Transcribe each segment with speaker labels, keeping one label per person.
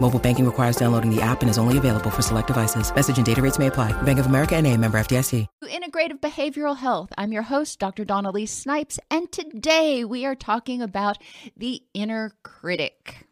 Speaker 1: Mobile banking requires downloading the app and is only available for select devices. Message and data rates may apply. Bank of America and a member FDIC.
Speaker 2: Integrative Behavioral Health. I'm your host, Dr. Dawn-Elise Snipes, and today we are talking about the inner critic.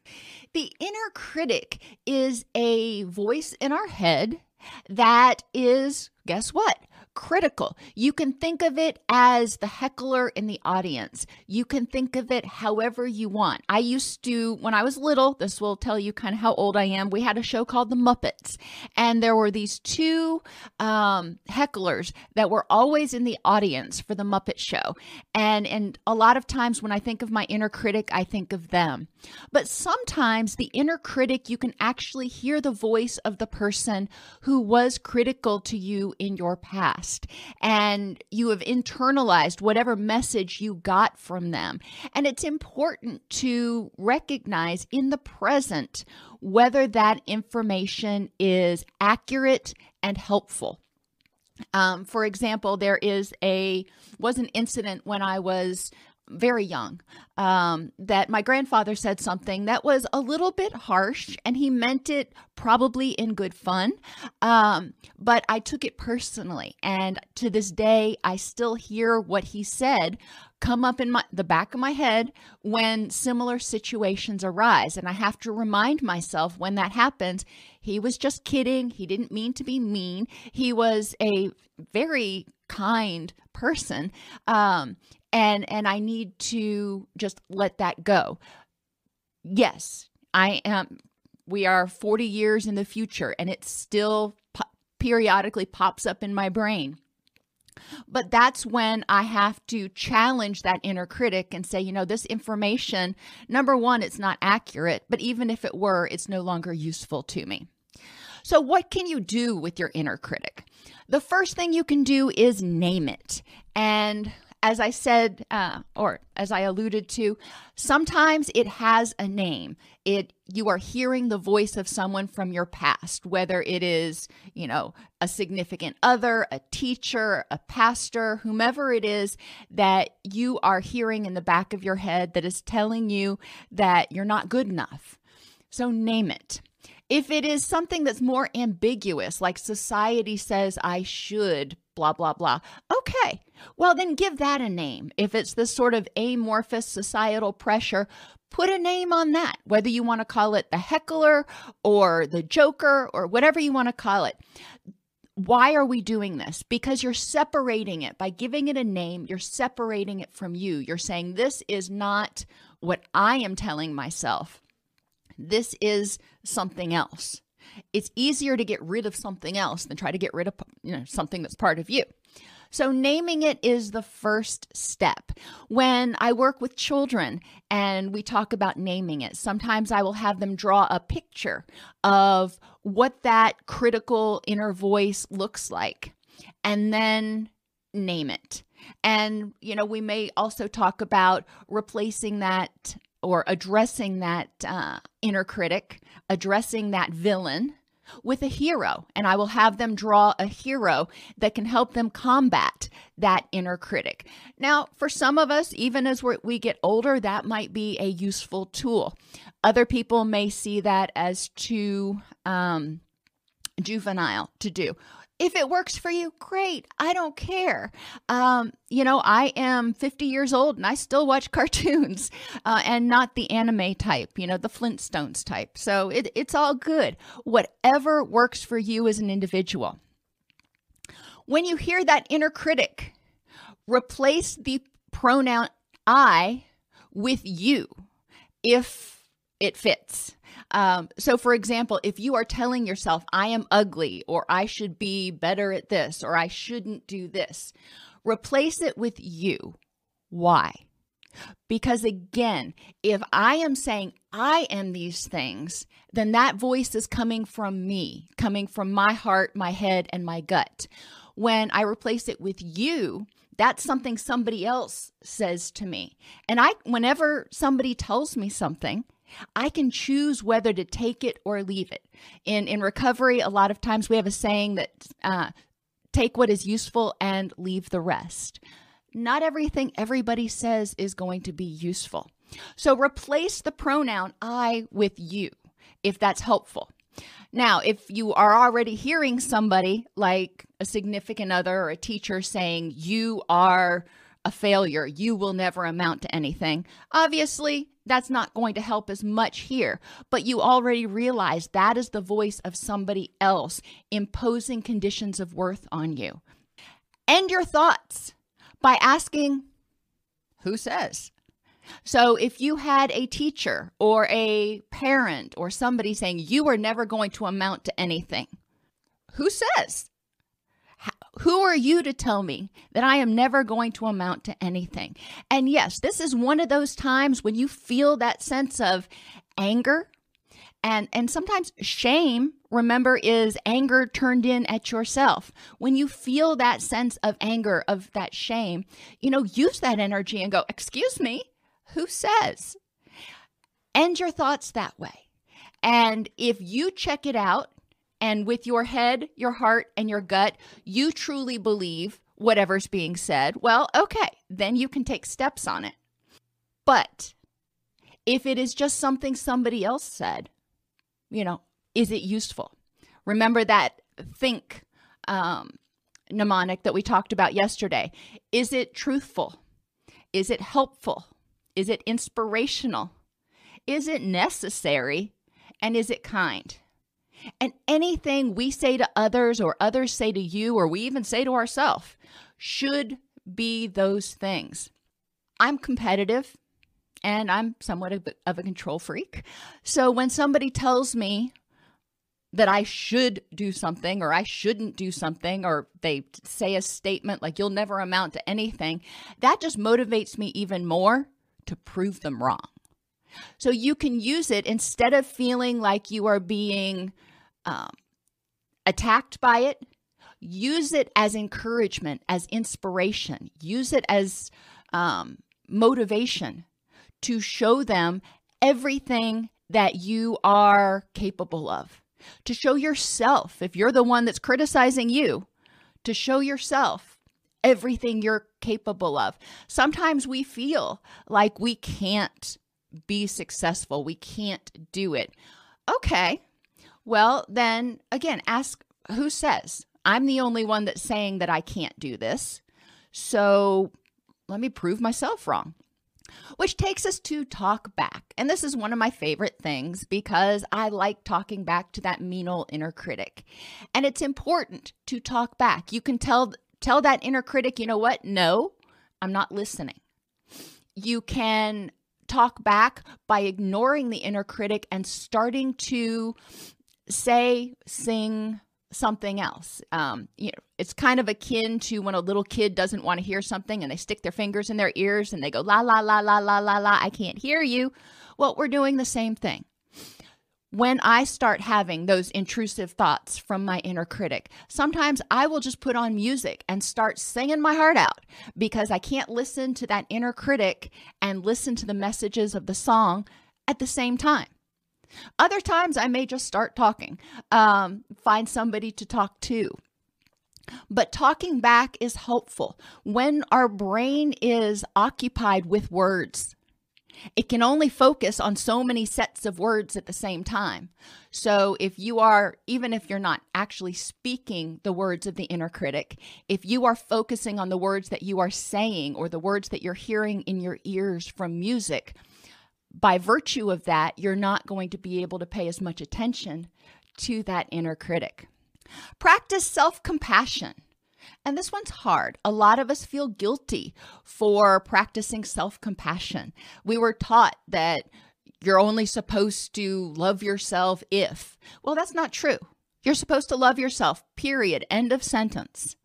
Speaker 2: The inner critic is a voice in our head that is, guess what? Critical. You can think of it as the heckler in the audience. You can think of it however you want. I used to, when I was little, this will tell you kind of how old I am. We had a show called The Muppets, and there were these two um, hecklers that were always in the audience for The Muppet Show. And, and a lot of times when I think of my inner critic, I think of them. But sometimes the inner critic, you can actually hear the voice of the person who was critical to you in your past past and you have internalized whatever message you got from them. And it's important to recognize in the present whether that information is accurate and helpful. Um, for example, there is a was an incident when I was very young um, that my grandfather said something that was a little bit harsh and he meant it probably in good fun um, but i took it personally and to this day i still hear what he said come up in my the back of my head when similar situations arise and i have to remind myself when that happens he was just kidding he didn't mean to be mean he was a very kind person um, and and I need to just let that go. Yes, I am we are 40 years in the future and it still po- periodically pops up in my brain. But that's when I have to challenge that inner critic and say, you know, this information, number one, it's not accurate, but even if it were, it's no longer useful to me. So, what can you do with your inner critic? The first thing you can do is name it. And as I said, uh, or as I alluded to, sometimes it has a name. It you are hearing the voice of someone from your past, whether it is you know a significant other, a teacher, a pastor, whomever it is that you are hearing in the back of your head that is telling you that you're not good enough. So name it. If it is something that's more ambiguous, like society says I should, blah, blah, blah, okay, well, then give that a name. If it's this sort of amorphous societal pressure, put a name on that, whether you want to call it the heckler or the joker or whatever you want to call it. Why are we doing this? Because you're separating it. By giving it a name, you're separating it from you. You're saying, this is not what I am telling myself. This is something else. It's easier to get rid of something else than try to get rid of you know something that's part of you. So, naming it is the first step. When I work with children and we talk about naming it, sometimes I will have them draw a picture of what that critical inner voice looks like and then name it. And, you know, we may also talk about replacing that or addressing that uh, inner critic, addressing that villain with a hero. And I will have them draw a hero that can help them combat that inner critic. Now, for some of us, even as we get older, that might be a useful tool. Other people may see that as too um, juvenile to do. If it works for you, great. I don't care. Um, you know, I am 50 years old and I still watch cartoons uh, and not the anime type, you know, the Flintstones type. So it, it's all good. Whatever works for you as an individual. When you hear that inner critic, replace the pronoun I with you if it fits. Um, so, for example, if you are telling yourself, I am ugly, or I should be better at this, or I shouldn't do this, replace it with you. Why? Because again, if I am saying I am these things, then that voice is coming from me, coming from my heart, my head, and my gut. When I replace it with you, that's something somebody else says to me. And I whenever somebody tells me something, I can choose whether to take it or leave it. In in recovery, a lot of times we have a saying that uh, take what is useful and leave the rest. Not everything everybody says is going to be useful. So replace the pronoun I with you if that's helpful. Now, if you are already hearing somebody like a significant other or a teacher saying, you are a failure, you will never amount to anything, obviously that's not going to help as much here. But you already realize that is the voice of somebody else imposing conditions of worth on you. End your thoughts by asking, Who says? So if you had a teacher or a parent or somebody saying you are never going to amount to anything, who says? Who are you to tell me that I am never going to amount to anything? And yes, this is one of those times when you feel that sense of anger and and sometimes shame remember is anger turned in at yourself when you feel that sense of anger of that shame you know use that energy and go excuse me who says? End your thoughts that way. And if you check it out and with your head, your heart, and your gut, you truly believe whatever's being said, well, okay, then you can take steps on it. But if it is just something somebody else said, you know, is it useful? Remember that think um, mnemonic that we talked about yesterday. Is it truthful? Is it helpful? Is it inspirational? Is it necessary? And is it kind? And anything we say to others or others say to you or we even say to ourselves should be those things. I'm competitive and I'm somewhat of a control freak. So when somebody tells me that I should do something or I shouldn't do something, or they say a statement like, you'll never amount to anything, that just motivates me even more to prove them wrong. So you can use it instead of feeling like you are being um, attacked by it, use it as encouragement, as inspiration, use it as um, motivation to show them everything that you are capable of. To show yourself, if you're the one that's criticizing you, to show yourself everything you're capable of. Sometimes we feel like we can't be successful, we can't do it. Okay, well, then again, ask who says? I'm the only one that's saying that I can't do this. So let me prove myself wrong. Which takes us to talk back. And this is one of my favorite things because I like talking back to that mean old inner critic. And it's important to talk back. You can tell tell that inner critic, you know what? No, I'm not listening. You can talk back by ignoring the inner critic and starting to say, sing something else. Um, you know, it's kind of akin to when a little kid doesn't want to hear something and they stick their fingers in their ears and they go la la la la la la la. I can't hear you. Well, we're doing the same thing when I start having those intrusive thoughts from my inner critic, sometimes I will just put on music and start singing my heart out because I can't listen to that inner critic and listen to the messages of the song at the same time. Other times I may just start talking, um, find somebody to talk to. But talking back is helpful when our brain is occupied with words it can only focus on so many sets of words at the same time. So, if you are, even if you're not actually speaking the words of the inner critic, if you are focusing on the words that you are saying or the words that you're hearing in your ears from music, by virtue of that, you're not going to be able to pay as much attention to that inner critic. Practice self compassion. And this one's hard. A lot of us feel guilty for practicing self compassion. We were taught that you're only supposed to love yourself if. Well, that's not true. You're supposed to love yourself, period. End of sentence.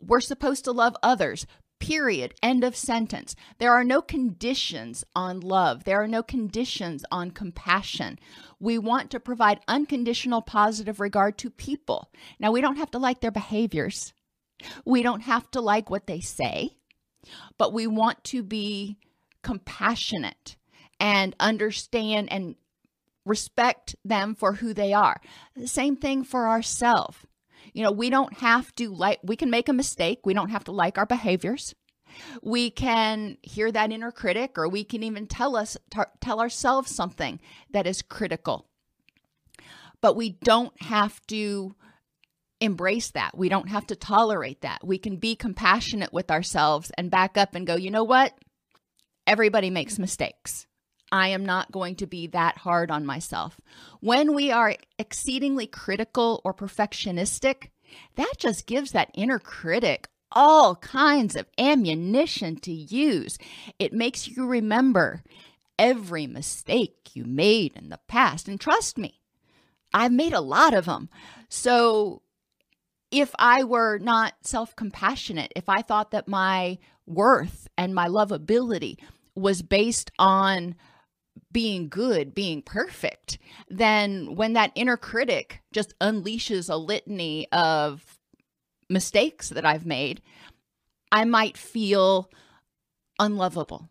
Speaker 2: We're supposed to love others, period. End of sentence. There are no conditions on love, there are no conditions on compassion. We want to provide unconditional positive regard to people. Now, we don't have to like their behaviors, we don't have to like what they say, but we want to be compassionate and understand and respect them for who they are. The same thing for ourselves. You know, we don't have to like, we can make a mistake. We don't have to like our behaviors. We can hear that inner critic, or we can even tell us, t- tell ourselves something that is critical. But we don't have to embrace that. We don't have to tolerate that. We can be compassionate with ourselves and back up and go, you know what? Everybody makes mistakes. I am not going to be that hard on myself. When we are exceedingly critical or perfectionistic, that just gives that inner critic all kinds of ammunition to use. It makes you remember every mistake you made in the past. And trust me, I've made a lot of them. So if I were not self compassionate, if I thought that my worth and my lovability was based on being good, being perfect, then when that inner critic just unleashes a litany of mistakes that I've made, I might feel unlovable,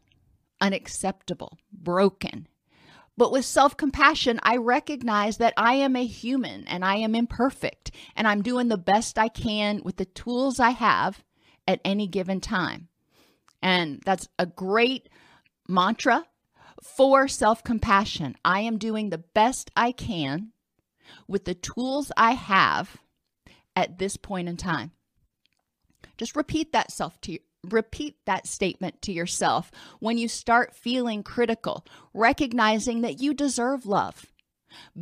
Speaker 2: unacceptable, broken. But with self compassion, I recognize that I am a human and I am imperfect, and I'm doing the best I can with the tools I have at any given time. And that's a great mantra for self compassion. I am doing the best I can with the tools I have at this point in time. Just repeat that self to repeat that statement to yourself when you start feeling critical, recognizing that you deserve love.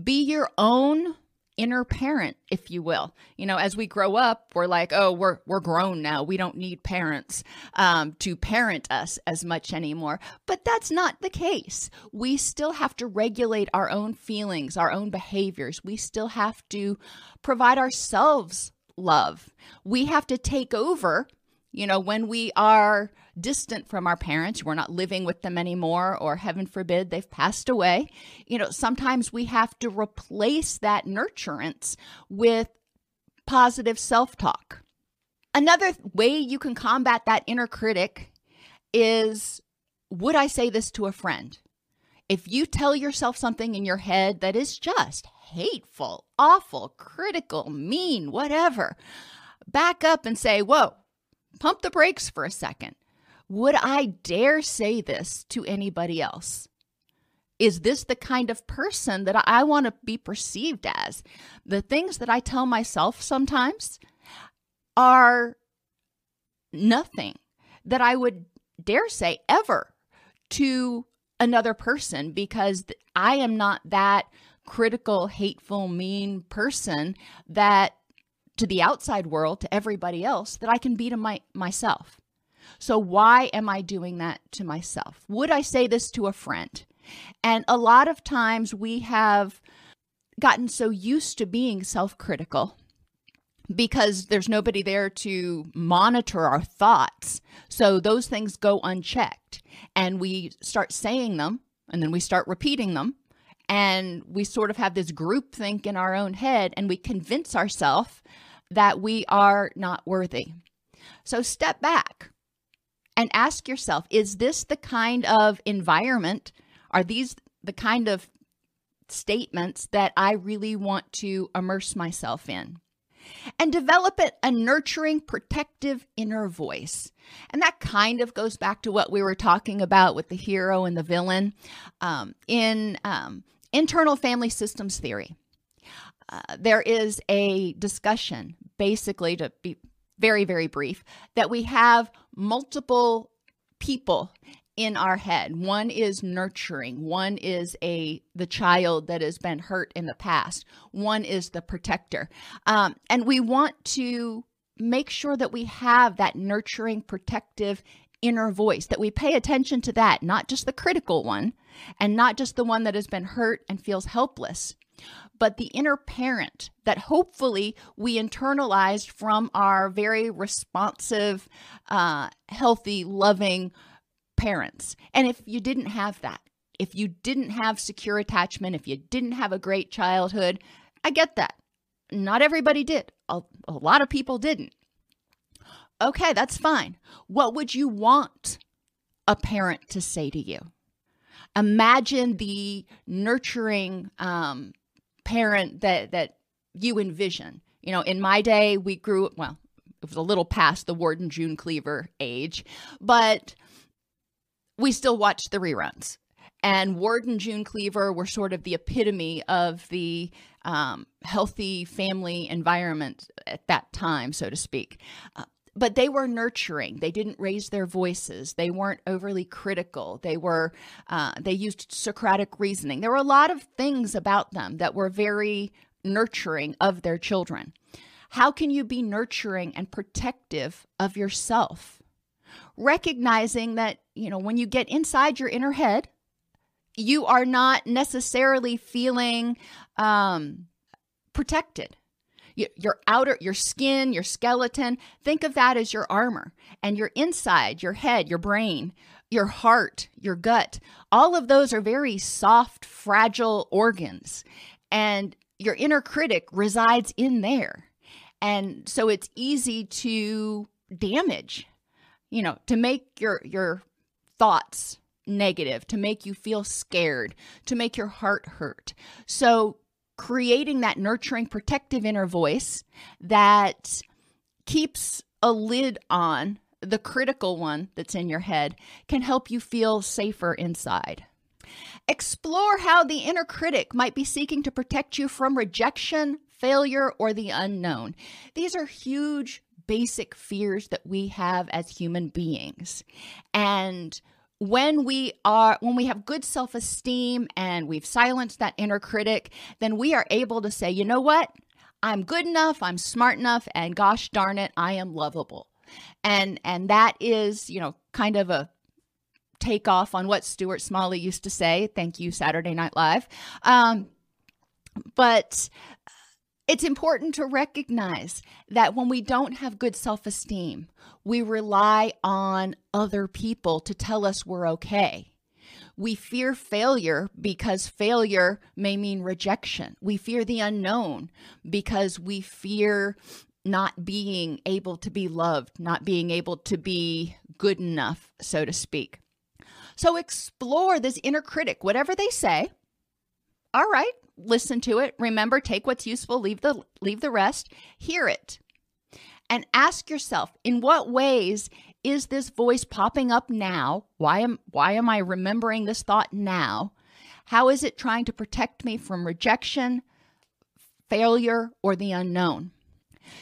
Speaker 2: Be your own inner parent if you will. You know as we grow up we're like oh we're we're grown now. We don't need parents um, to parent us as much anymore. But that's not the case. We still have to regulate our own feelings our own behaviors. We still have to provide ourselves love. We have to take over you know when we are distant from our parents, we're not living with them anymore, or heaven forbid, they've passed away. You know, sometimes we have to replace that nurturance with positive self talk. Another way you can combat that inner critic is would I say this to a friend? If you tell yourself something in your head that is just hateful, awful, critical, mean, whatever, back up and say, Whoa, pump the brakes for a second. Would I dare say this to anybody else? Is this the kind of person that I want to be perceived as? The things that I tell myself sometimes are nothing that I would dare say ever to another person because I am not that critical, hateful, mean person that to the outside world, to everybody else, that I can be to my, myself. So, why am I doing that to myself? Would I say this to a friend? And a lot of times we have gotten so used to being self critical because there's nobody there to monitor our thoughts. So those things go unchecked and we start saying them and then we start repeating them and we sort of have this group think in our own head and we convince ourselves that we are not worthy. So step back and ask yourself is this the kind of environment, are these the kind of statements that I really want to immerse myself in? And develop it a nurturing, protective inner voice. And that kind of goes back to what we were talking about with the hero and the villain um, in um, internal family systems theory. Uh, there is a discussion, basically, to be very, very brief, that we have multiple people in our head. One is nurturing, one is a the child that has been hurt in the past, one is the protector. Um, and we want to make sure that we have that nurturing, protective inner voice, that we pay attention to that, not just the critical one and not just the one that has been hurt and feels helpless, but the inner parent that hopefully we internalized from our very responsive, uh, healthy, loving parents. And if you didn't have that, if you didn't have secure attachment, if you didn't have a great childhood, I get that. Not everybody did. A, a lot of people didn't. Okay, that's fine. What would you want a parent to say to you? Imagine the nurturing um, parent that that you envision. You know, in my day, we grew well. It was a little past the Ward and June Cleaver age, but we still watched the reruns. And Ward and June Cleaver were sort of the epitome of the um, healthy family environment at that time, so to speak. Uh, but they were nurturing. They didn't raise their voices. They weren't overly critical. They were uh, they used Socratic reasoning. There were a lot of things about them that were very nurturing of their children. How can you be nurturing and protective of yourself? Recognizing that, you know, when you get inside your inner head, you are not necessarily feeling um, protected your outer your skin your skeleton think of that as your armor and your inside your head your brain your heart your gut. All of those are very soft fragile organs and your inner critic resides in there. And so it's easy to damage you know to make your your thoughts negative to make you feel scared to make your heart hurt. So creating that nurturing, protective inner voice that keeps a lid on the critical one that's in your head can help you feel safer inside. Explore how the inner critic might be seeking to protect you from rejection, failure, or the unknown. These are huge basic fears that we have as human beings. And when we are when we have good self-esteem and we've silenced that inner critic then we are able to say you know what? I'm good enough i'm smart enough and gosh darn it i am lovable. And and that is you know kind of a takeoff on what stuart smalley used to say. Thank you saturday night live. Um, but it's important to recognize that when we don't have good self esteem, we rely on other people to tell us we're okay. We fear failure because failure may mean rejection. We fear the unknown because we fear not being able to be loved, not being able to be good enough, so to speak. So explore this inner critic, whatever they say. All right, listen to it. Remember, take what's useful, leave the leave the rest. Hear it. And ask yourself, in what ways is this voice popping up now? Why am why am I remembering this thought now? How is it trying to protect me from rejection, failure, or the unknown?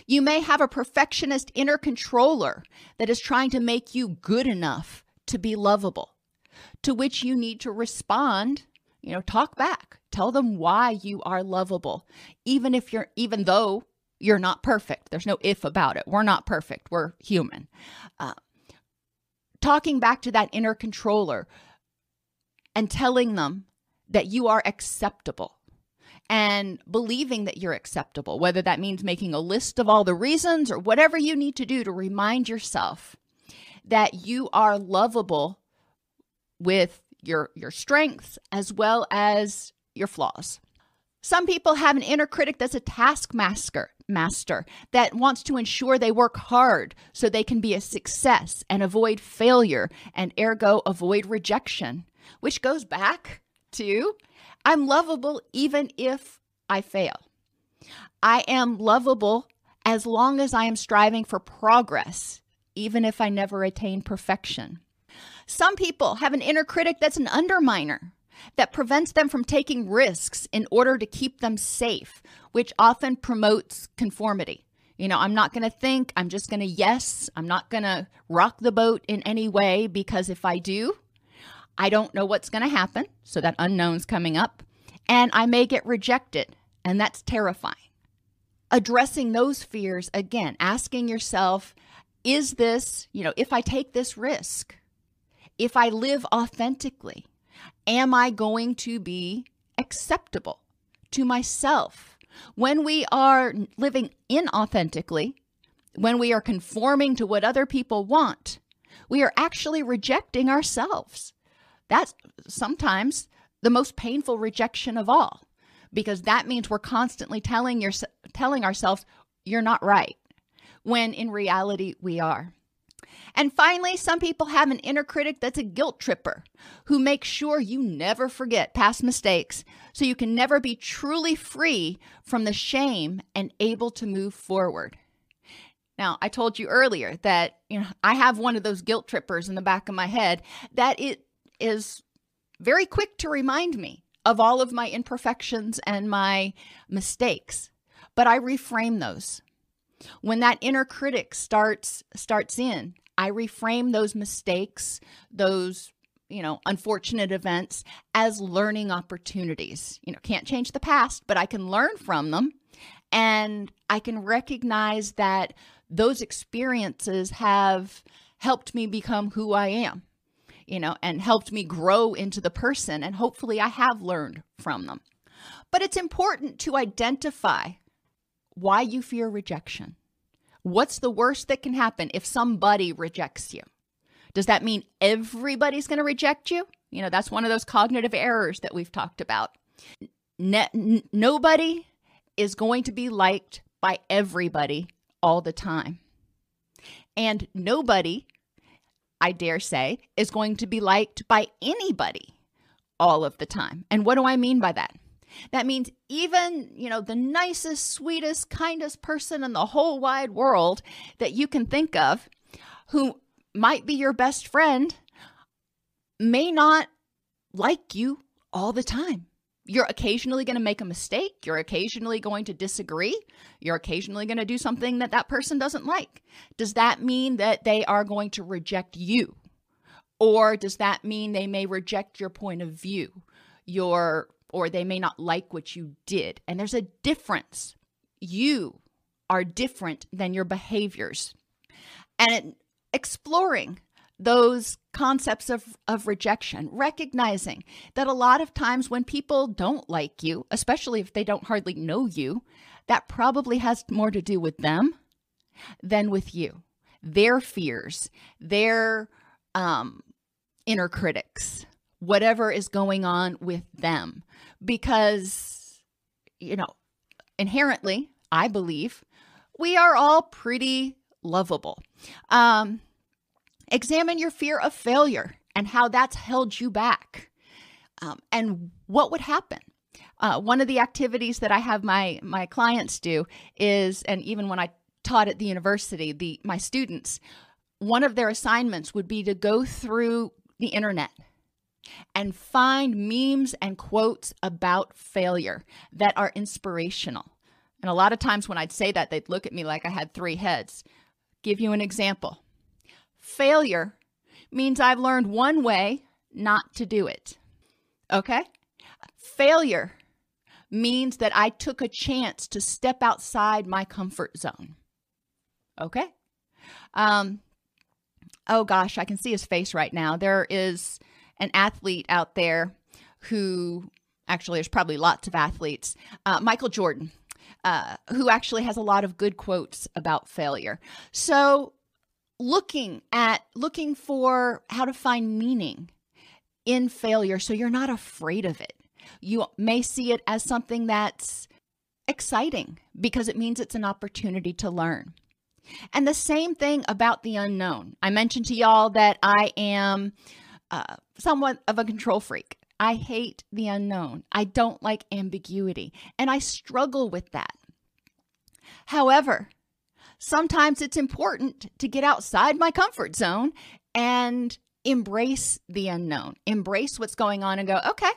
Speaker 2: You may have a perfectionist inner controller that is trying to make you good enough to be lovable, to which you need to respond, you know, talk back. Tell them why you are lovable, even if you're, even though you're not perfect. There's no if about it. We're not perfect. We're human. Uh, talking back to that inner controller and telling them that you are acceptable and believing that you're acceptable, whether that means making a list of all the reasons or whatever you need to do to remind yourself that you are lovable with your your strengths as well as your flaws. Some people have an inner critic that's a taskmaster master that wants to ensure they work hard so they can be a success and avoid failure and ergo avoid rejection, which goes back to I'm lovable even if I fail. I am lovable as long as I am striving for progress, even if I never attain perfection. Some people have an inner critic that's an underminer that prevents them from taking risks in order to keep them safe, which often promotes conformity. You know, I'm not going to think, I'm just going to yes, I'm not going to rock the boat in any way because if I do, I don't know what's going to happen. So that unknown's coming up, and I may get rejected, and that's terrifying. addressing those fears again, asking yourself, is this, you know, if I take this risk, if I live authentically, am I going to be acceptable to myself? When we are living inauthentically, when we are conforming to what other people want, we are actually rejecting ourselves. That's sometimes the most painful rejection of all because that means we're constantly telling your, telling ourselves you're not right when in reality we are. And finally, some people have an inner critic that's a guilt tripper who makes sure you never forget past mistakes so you can never be truly free from the shame and able to move forward. Now, I told you earlier that you know I have one of those guilt trippers in the back of my head that it is very quick to remind me of all of my imperfections and my mistakes. But I reframe those. When that inner critic starts starts in, I reframe those mistakes, those you know, unfortunate events as learning opportunities. You know, can't change the past, but I can learn from them and I can recognize that those experiences have helped me become who I am, you know, and helped me grow into the person. And hopefully I have learned from them. But it's important to identify why you fear rejection. What's the worst that can happen if somebody rejects you? Does that mean everybody's going to reject you? You know, that's one of those cognitive errors that we've talked about. N- nobody is going to be liked by everybody all the time. And nobody, I dare say, is going to be liked by anybody all of the time. And what do I mean by that? That means even, you know, the nicest, sweetest, kindest person in the whole wide world that you can think of who might be your best friend may not like you all the time. You're occasionally going to make a mistake. You're occasionally going to disagree. You're occasionally going to do something that that person doesn't like. Does that mean that they are going to reject you? Or does that mean they may reject your point of view, your or they may not like what you did? And there's a difference. You are different than your behaviors. And exploring those concepts of, of rejection, recognizing that a lot of times when people don't like you, especially if they don't hardly know you, that probably has more to do with them than with you. Their fears, their um, inner critics, whatever is going on with them. Because, you know, inherently, I believe we are all pretty lovable. Um, Examine your fear of failure and how that's held you back um, and what would happen. Uh, one of the activities that I have my my clients do is, and even when I taught at the university, the my students, one of their assignments would be to go through the internet and find memes and quotes about failure that are inspirational. And a lot of times when I'd say that, they'd look at me like I had three heads. Give you an example. Failure means I've learned one way not to do it. Okay? Failure means that I took a chance to step outside my comfort zone. Okay? Um, oh gosh, I can see his face right now. There is an athlete out there who actually, there's probably lots of athletes, uh, Michael Jordan. Uh, who actually has a lot of good quotes about failure. So looking at looking for how to find meaning in failure so you're not afraid of it. You may see it as something that's exciting because it means it's an opportunity to learn. And the same thing about the unknown. I mentioned to y'all that I am uh, somewhat of a control freak. I hate the unknown. I don't like ambiguity, and I struggle with that. However, sometimes it's important to get outside my comfort zone and embrace the unknown, embrace what's going on and go, okay,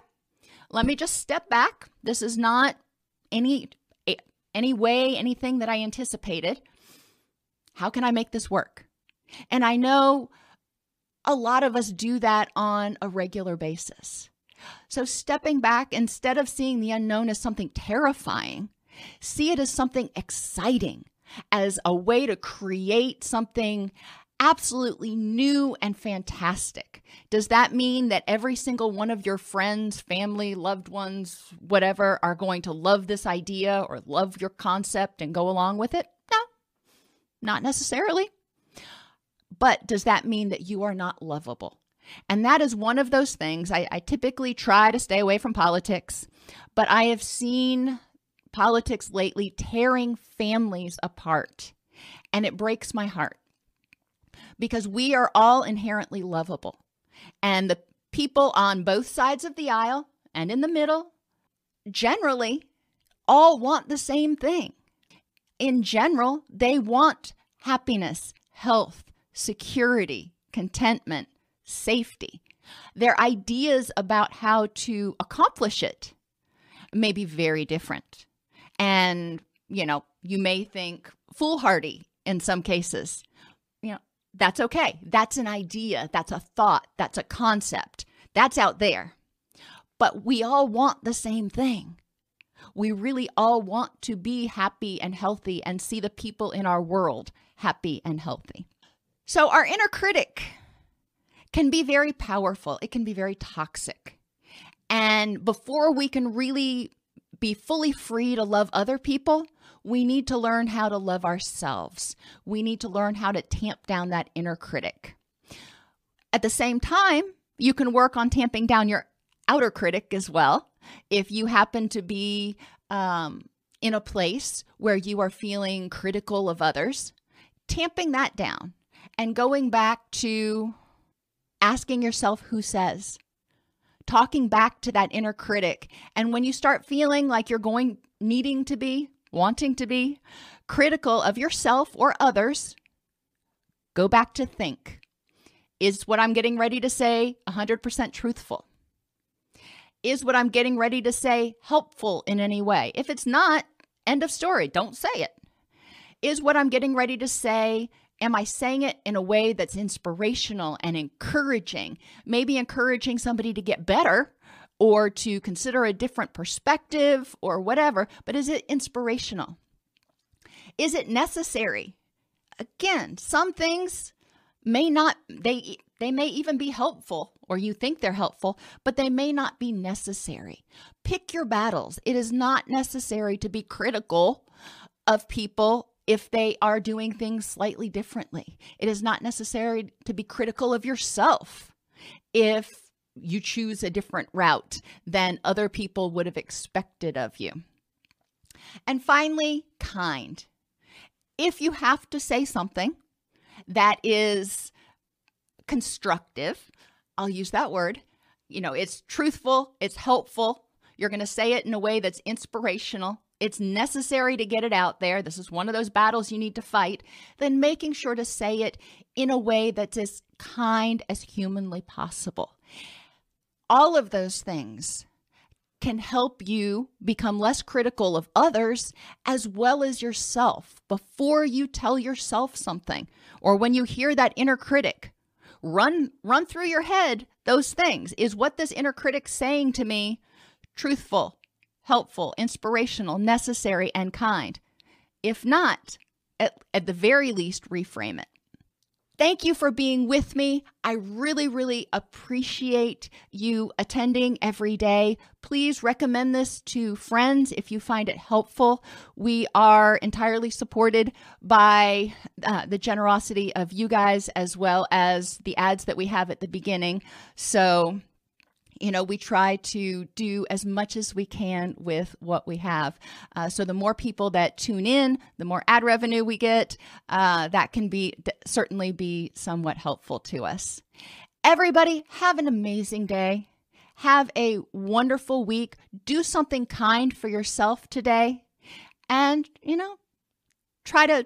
Speaker 2: let me just step back. This is not any any way anything that I anticipated. How can I make this work? And I know a lot of us do that on a regular basis. So stepping back instead of seeing the unknown as something terrifying, See it as something exciting, as a way to create something absolutely new and fantastic. Does that mean that every single one of your friends, family, loved ones, whatever, are going to love this idea or love your concept and go along with it? No, not necessarily. But does that mean that you are not lovable? And that is one of those things. I, I, typically try to stay away from politics, but I have seen politics lately tearing families apart. And it breaks my heart because we are all inherently lovable. And the people on both sides of the aisle and in the middle generally all want the same thing. In general, they want happiness, health, security, contentment, safety. Their ideas about how to accomplish it may be very different. And, you know, you may think foolhardy in some cases. You know, that's okay. That's an idea, that's a thought, that's a concept. That's out there. But we all want the same thing. We really all want to be happy and healthy and see the people in our world happy and healthy. So, our inner critic can be very powerful, it can be very toxic. And before we can really be fully free to love other people, we need to learn how to love ourselves. We need to learn how to tamp down that inner critic. At the same time, you can work on tamping down your outer critic as well. If you happen to be um, in a place where you are feeling critical of others, tamping that down and going back to asking yourself who says, talking back to that inner critic. And when you start feeling like you're going, needing to be, wanting to be critical of yourself or others, go back to think. Is what I'm getting ready to say 100% truthful? Is what I'm getting ready to say helpful in any way? If it's not, end of story, don't say it. Is what I'm getting ready to say Am I saying it in a way that's inspirational and encouraging? Maybe encouraging somebody to get better or to consider a different perspective or whatever, but is it inspirational? Is it necessary? Again, some things may not they they may even be helpful or you think they're helpful, but they may not be necessary. Pick your battles. It is not necessary to be critical of people if they are doing things slightly differently. It is not necessary to be critical of yourself if you choose a different route than other people would have expected of you. And finally, kind. If you have to say something that is constructive, I'll use that word. You know, it's truthful, it's helpful. You're going to say it in a way that's inspirational. It's necessary to get it out there. This is one of those battles you need to fight. Then making sure to say it in a way that's as kind as humanly possible all of those things can help you become less critical of others as well as yourself before you tell yourself something or when you hear that inner critic run run through your head those things is what this inner critic saying to me truthful helpful inspirational necessary and kind if not at, at the very least reframe it Thank you for being with me. I really, really appreciate you attending every day. Please recommend this to friends if you find it helpful. We are entirely supported by uh, the generosity of you guys as well as the ads that we have at the beginning. So, you know, we try to do as much as we can with what we have. Uh, so the more people that tune in, the more ad revenue we get. Uh, that can be certainly be somewhat helpful to us. Everybody, have an amazing day. Have a wonderful week. Do something kind for yourself today. And, you know, try to